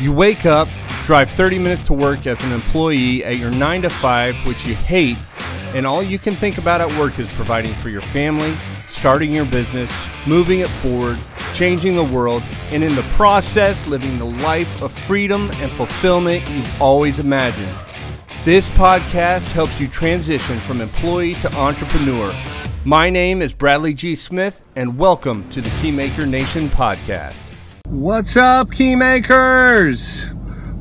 You wake up, drive 30 minutes to work as an employee at your 9 to 5, which you hate, and all you can think about at work is providing for your family, starting your business, moving it forward, changing the world, and in the process, living the life of freedom and fulfillment you've always imagined. This podcast helps you transition from employee to entrepreneur. My name is Bradley G. Smith, and welcome to the Keymaker Nation podcast. What's up, Keymakers?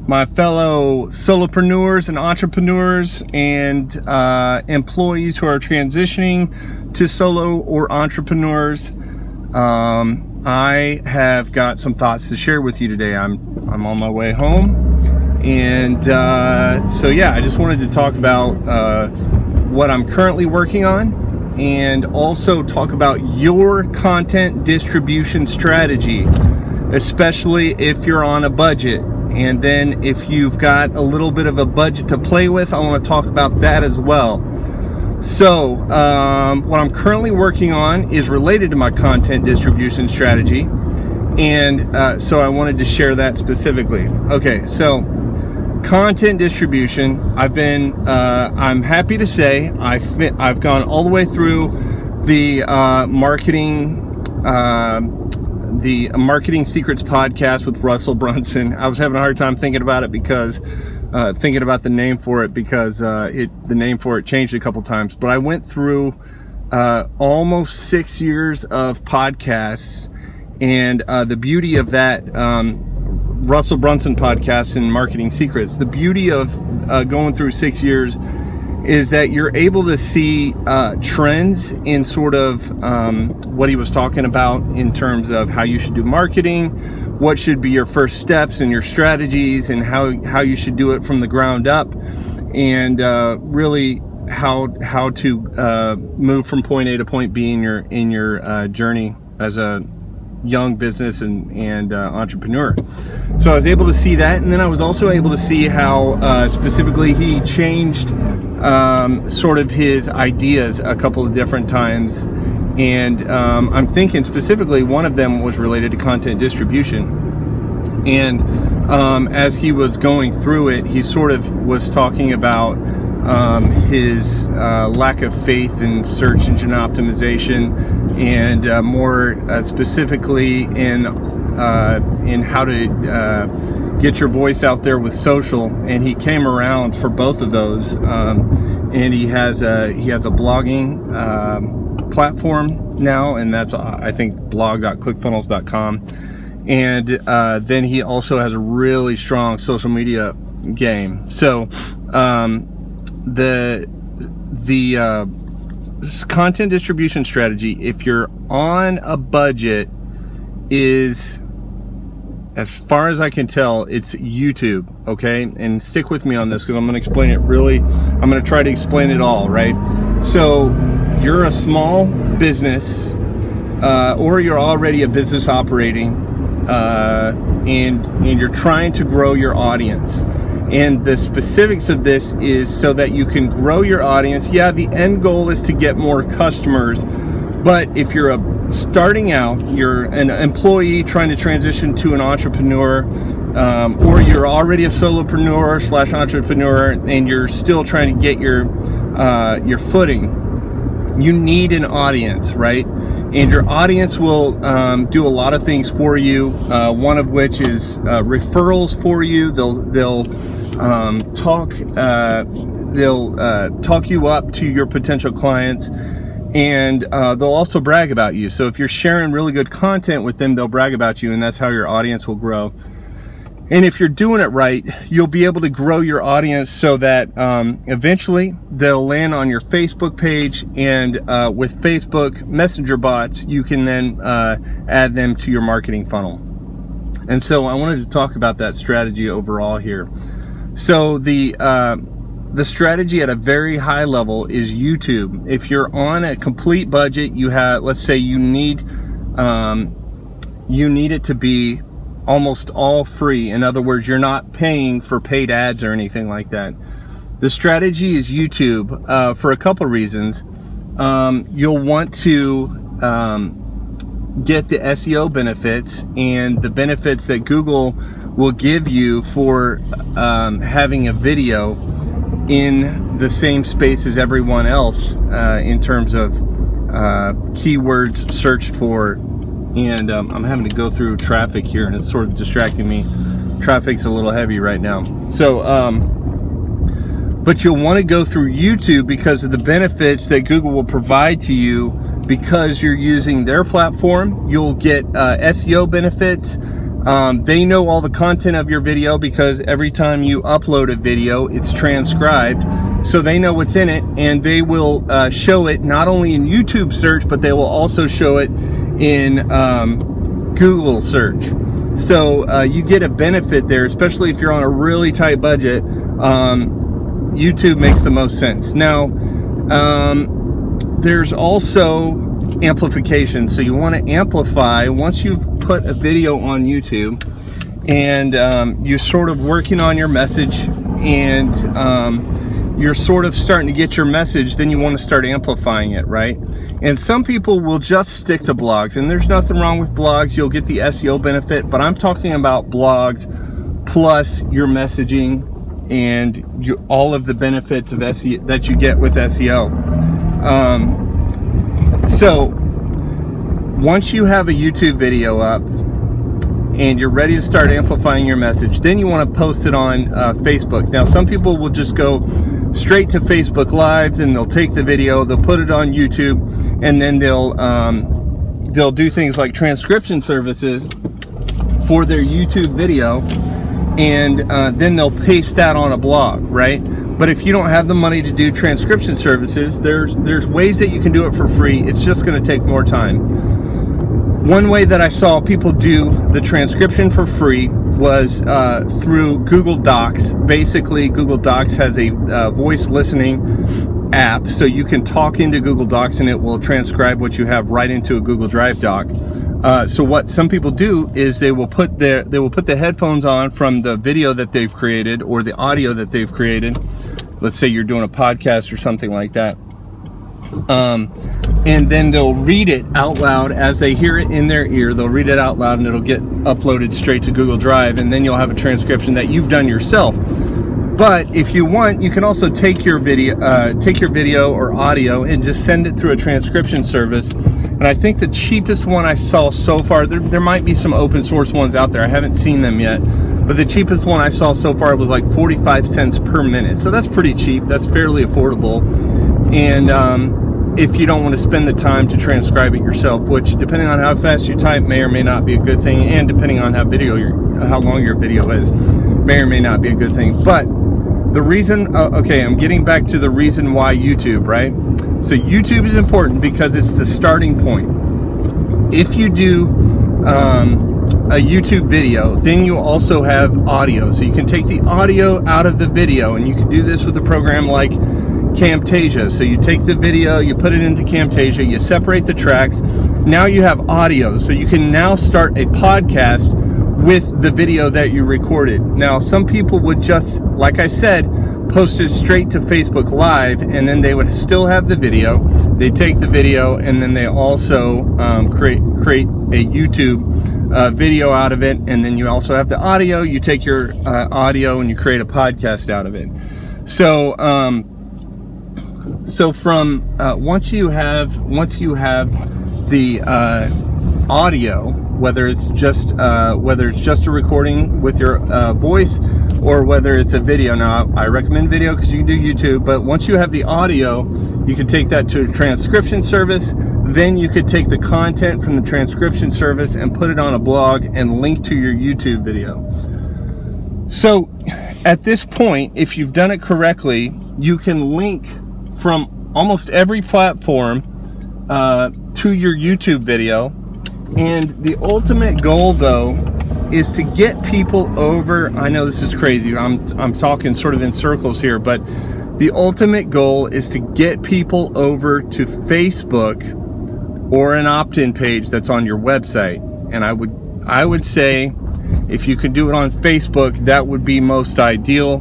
My fellow solopreneurs and entrepreneurs and uh, employees who are transitioning to solo or entrepreneurs. Um, I have got some thoughts to share with you today. I'm I'm on my way home, and uh, so yeah, I just wanted to talk about uh, what I'm currently working on and also talk about your content distribution strategy, especially if you're on a budget. And then if you've got a little bit of a budget to play with, I want to talk about that as well. So, um, what I'm currently working on is related to my content distribution strategy. And uh, so I wanted to share that specifically. Okay, so content distribution. I've been, uh, I'm happy to say, I've, I've gone all the way through the uh, marketing, uh, the marketing secrets podcast with Russell Brunson. I was having a hard time thinking about it because, uh, thinking about the name for it because uh, it, the name for it changed a couple times. But I went through uh, almost six years of podcasts, and the beauty of that. Um, Russell Brunson podcast and Marketing Secrets. The beauty of uh, going through six years is that you're able to see uh, trends in sort of um, what he was talking about in terms of how you should do marketing, what should be your first steps and your strategies, and how how you should do it from the ground up, and uh, really how how to uh, move from point A to point B in your in your uh, journey as a young business and, and uh, entrepreneur. So I was able to see that, and then I was also able to see how uh, specifically he changed um, sort of his ideas a couple of different times. And um, I'm thinking specifically one of them was related to content distribution. And um, as he was going through it, he sort of was talking about um, his uh, lack of faith in search engine optimization, and uh, more uh, specifically in uh, in how to uh, get your voice out there with social. And he came around for both of those, um, and he has a he has a blogging um, platform now, and that's uh, I think blog.clickfunnels.com. And then he also has a really strong social media game. So um, the the uh, content distribution strategy, if you're on a budget, is as far as I can tell, it's YouTube, okay? And stick with me on this because I'm going to explain it really. I'm going to try to explain it all, right? So, you're a small business, uh, or you're already a business operating, uh, and and you're trying to grow your audience. And the specifics of this is so that you can grow your audience. Yeah, the end goal is to get more customers. But if you're a starting out, you're an employee trying to transition to an entrepreneur, um, or you're already a solopreneur slash entrepreneur, and you're still trying to get your uh, your footing, you need an audience, right? And your audience will um, do a lot of things for you. Uh, one of which is uh, referrals for you. They'll they'll um, talk uh, they'll uh, talk you up to your potential clients and uh, they'll also brag about you. So if you're sharing really good content with them they'll brag about you and that's how your audience will grow. And if you're doing it right you'll be able to grow your audience so that um, eventually they'll land on your facebook page and uh, with facebook messenger bots you can then uh, add them to your marketing funnel. And so i wanted to talk about that strategy overall here so the uh, the strategy at a very high level is YouTube. If you're on a complete budget, you have let's say you need um, you need it to be almost all free. In other words, you're not paying for paid ads or anything like that. The strategy is YouTube uh, for a couple reasons. Um, you'll want to um, get the SEO benefits and the benefits that Google will give you for um, having a video in the same space as everyone else uh, in terms of uh, keywords searched for. And um, I'm having to go through traffic here and it's sort of distracting me. Traffic's a little heavy right now. So, um, but you'll want to go through YouTube because of the benefits that Google will provide to you because you're using their platform. You'll get uh, SEO benefits. Um, they know all the content of your video because every time you upload a video, it's transcribed. So they know what's in it and they will uh, show it not only in YouTube search, but they will also show it in um, Google search. So uh, you get a benefit there, especially if you're on a really tight budget. Um, YouTube makes the most sense. Now, um, there's also amplification. So you want to amplify once you've put a video on YouTube and um, you're sort of working on your message and um, you're sort of starting to get your message, then you want to start amplifying it, right? And some people will just stick to blogs, and there's nothing wrong with blogs. You'll get the SEO benefit, but I'm talking about blogs plus your messaging and you, all of the benefits of SEO that you get with SEO. Um, so once you have a YouTube video up and you're ready to start amplifying your message, then you want to post it on uh, Facebook. Now, some people will just go straight to Facebook Live, then they'll take the video, they'll put it on YouTube, and then they'll um, they'll do things like transcription services for their YouTube video and uh, then they'll paste that on a blog, right? But if you don't have the money to do transcription services, there's there's ways that you can do it for free. It's just going to take more time. One way that I saw people do the transcription for free was uh, through Google Docs. Basically, Google Docs has a uh, voice listening app, so you can talk into Google Docs and it will transcribe what you have right into a Google Drive doc. Uh, so what some people do is they will put their they will put the headphones on from the video that they've created or the audio that they've created. Let's say you're doing a podcast or something like that. Um, and then they'll read it out loud as they hear it in their ear. They'll read it out loud and it'll get uploaded straight to Google Drive and then you'll have a transcription that you've done yourself. But if you want, you can also take your video, uh, take your video or audio and just send it through a transcription service and I think the cheapest one I saw so far, there, there might be some open source ones out there. I haven't seen them yet. But the cheapest one I saw so far was like 45 cents per minute. So that's pretty cheap. That's fairly affordable. And um, if you don't want to spend the time to transcribe it yourself, which depending on how fast you type may or may not be a good thing, and depending on how video your, how long your video is, may or may not be a good thing. But the reason, uh, okay, I'm getting back to the reason why YouTube, right? So YouTube is important because it's the starting point. If you do um, a YouTube video, then you also have audio. So you can take the audio out of the video and you can do this with a program like Camtasia. So you take the video, you put it into Camtasia, you separate the tracks. Now you have audio. So you can now start a podcast with the video that you recorded. Now, some people would just, like I said, post it straight to Facebook Live, and then they would still have the video. They take the video, and then they also um, create create a YouTube uh, video out of it, and then you also have the audio. You take your uh, audio and you create a podcast out of it. So, um, so from uh, once you have once you have the uh, audio whether it's just uh, whether it's just a recording with your uh, voice or whether it's a video. Now, I recommend video because you can do YouTube, but once you have the audio, you can take that to a transcription service. Then you could take the content from the transcription service and put it on a blog and link to your YouTube video. So at this point, if you've done it correctly, you can link from almost every platform uh, to your YouTube video and the ultimate goal, though, is to get people over. I know this is crazy. I'm, I'm talking sort of in circles here, but the ultimate goal is to get people over to Facebook or an opt-in page that's on your website. And I would I would say if you could do it on Facebook, that would be most ideal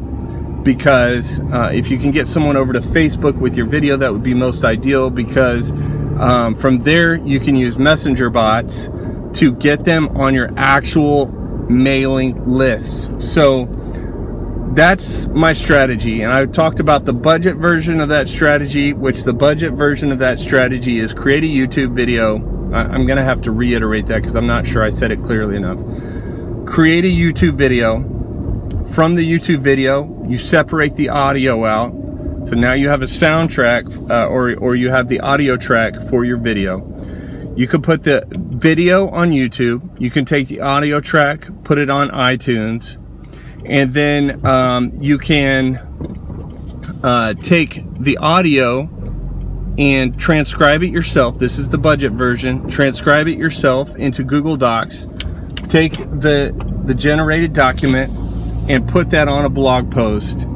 because uh, if you can get someone over to Facebook with your video, that would be most ideal because Um, from there, you can use messenger bots to get them on your actual mailing lists. So that's my strategy. And I talked about the budget version of that strategy, which the budget version of that strategy is create a YouTube video. I'm going to have to reiterate that because I'm not sure I said it clearly enough. Create a YouTube video. From the YouTube video, you separate the audio out. So now you have a soundtrack uh, or, or you have the audio track for your video. You can put the video on YouTube. You can take the audio track, put it on iTunes, and then um, you can uh, take the audio and transcribe it yourself. This is the budget version. Transcribe it yourself into Google Docs. Take the the generated document and put that on a blog post.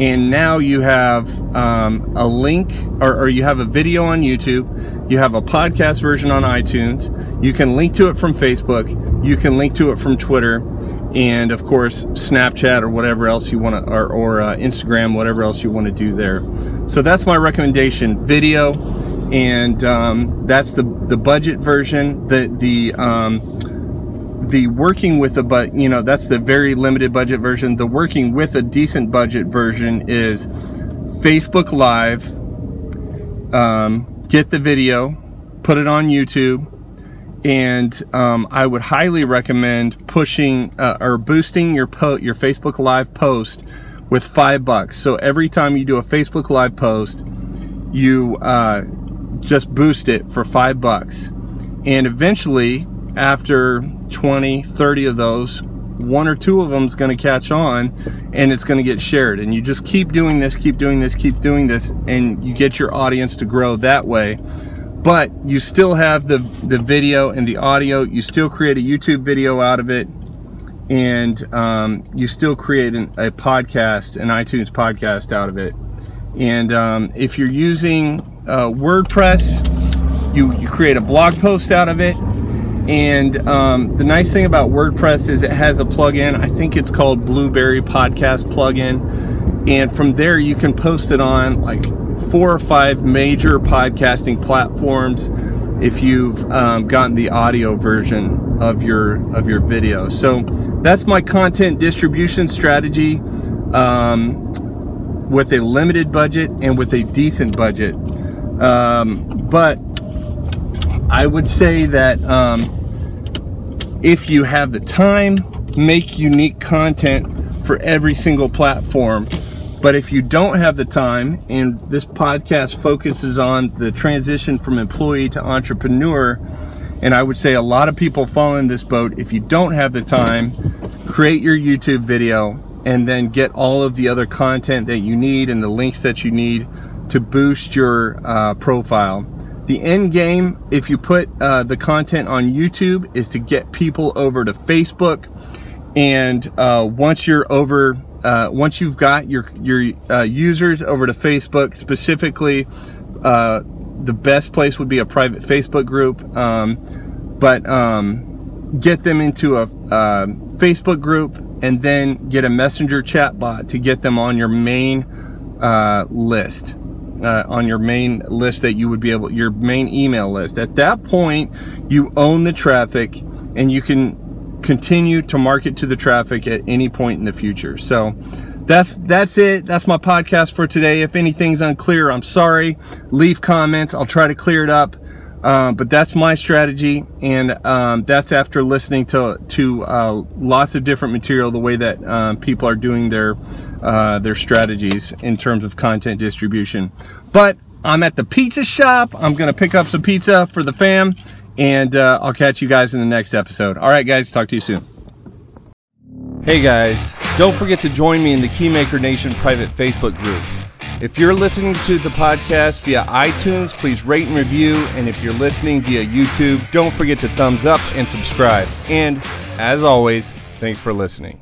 And now you have um, a link or, or you have a video on YouTube. You have a podcast version on iTunes. You can link to it from Facebook. You can link to it from Twitter and of course Snapchat or whatever else you want to, or, or uh, Instagram, whatever else you want to do there. So that's my recommendation: video, and um, that's the the budget version. The the um, the working with a but you know that's the very limited budget version. The working with a decent budget version is Facebook Live. Um, get the video, put it on YouTube and um, I would highly recommend pushing uh, or boosting your po- your Facebook Live post with five bucks. So every time you do a Facebook Live post, you uh, just boost it for five bucks, and eventually, after 20, 30 of those, one or two of them is going to catch on and it's going to get shared. And you just keep doing this keep doing this keep doing this and you get your audience to grow that way. But you still have the the video and the audio. You still create a youtube video out of it. And um, you still create an, a podcast an itunes podcast out of it. And um, if you're using uh, wordpress you you create a blog post out of it and um, the nice thing about wordpress is it has a plugin i think it's called Blubrry podcast plugin and from there you can post it on like four or five major podcasting platforms if you've um, gotten the audio version of your of your video. So that's my content distribution strategy um, with a limited budget and with a decent budget. Um, but I would say that um, if you have the time, make unique content for every single platform but if you don't have the time, and this podcast focuses on the transition from employee to entrepreneur, and I would say a lot of people fall in this boat. If you don't have the time, create your YouTube video and then get all of the other content that you need and the links that you need to boost your uh, profile. The end game, if you put uh, the content on YouTube, is to get people over to Facebook. And uh, once you're over uh, once you've got your your uh, users over to Facebook specifically, uh, the best place would be a private Facebook group. Um, but um, get them into a uh, Facebook group and then get a messenger chat bot to get them on your main list. Uh, on your main list that you would be able your main email list at that point you own the traffic and you can continue to market to the traffic at any point in the future. So that's that's it. That's my podcast for today. If anything's unclear, I'm sorry. Leave comments. I'll try to clear it up. Um, but that's my strategy, and um, that's after listening to to uh, lots of different material, the way that um, people are doing their uh, their strategies in terms of content distribution. But I'm at the pizza shop. I'm gonna pick up some pizza for the fam, and uh, I'll catch you guys in the next episode. All right, guys, talk to you soon. Hey, guys, don't forget to join me in the Keymaker Nation private Facebook group. If you're listening to the podcast via iTunes, please rate and review. And if you're listening via YouTube, don't forget to thumbs up and subscribe. And as always, thanks for listening.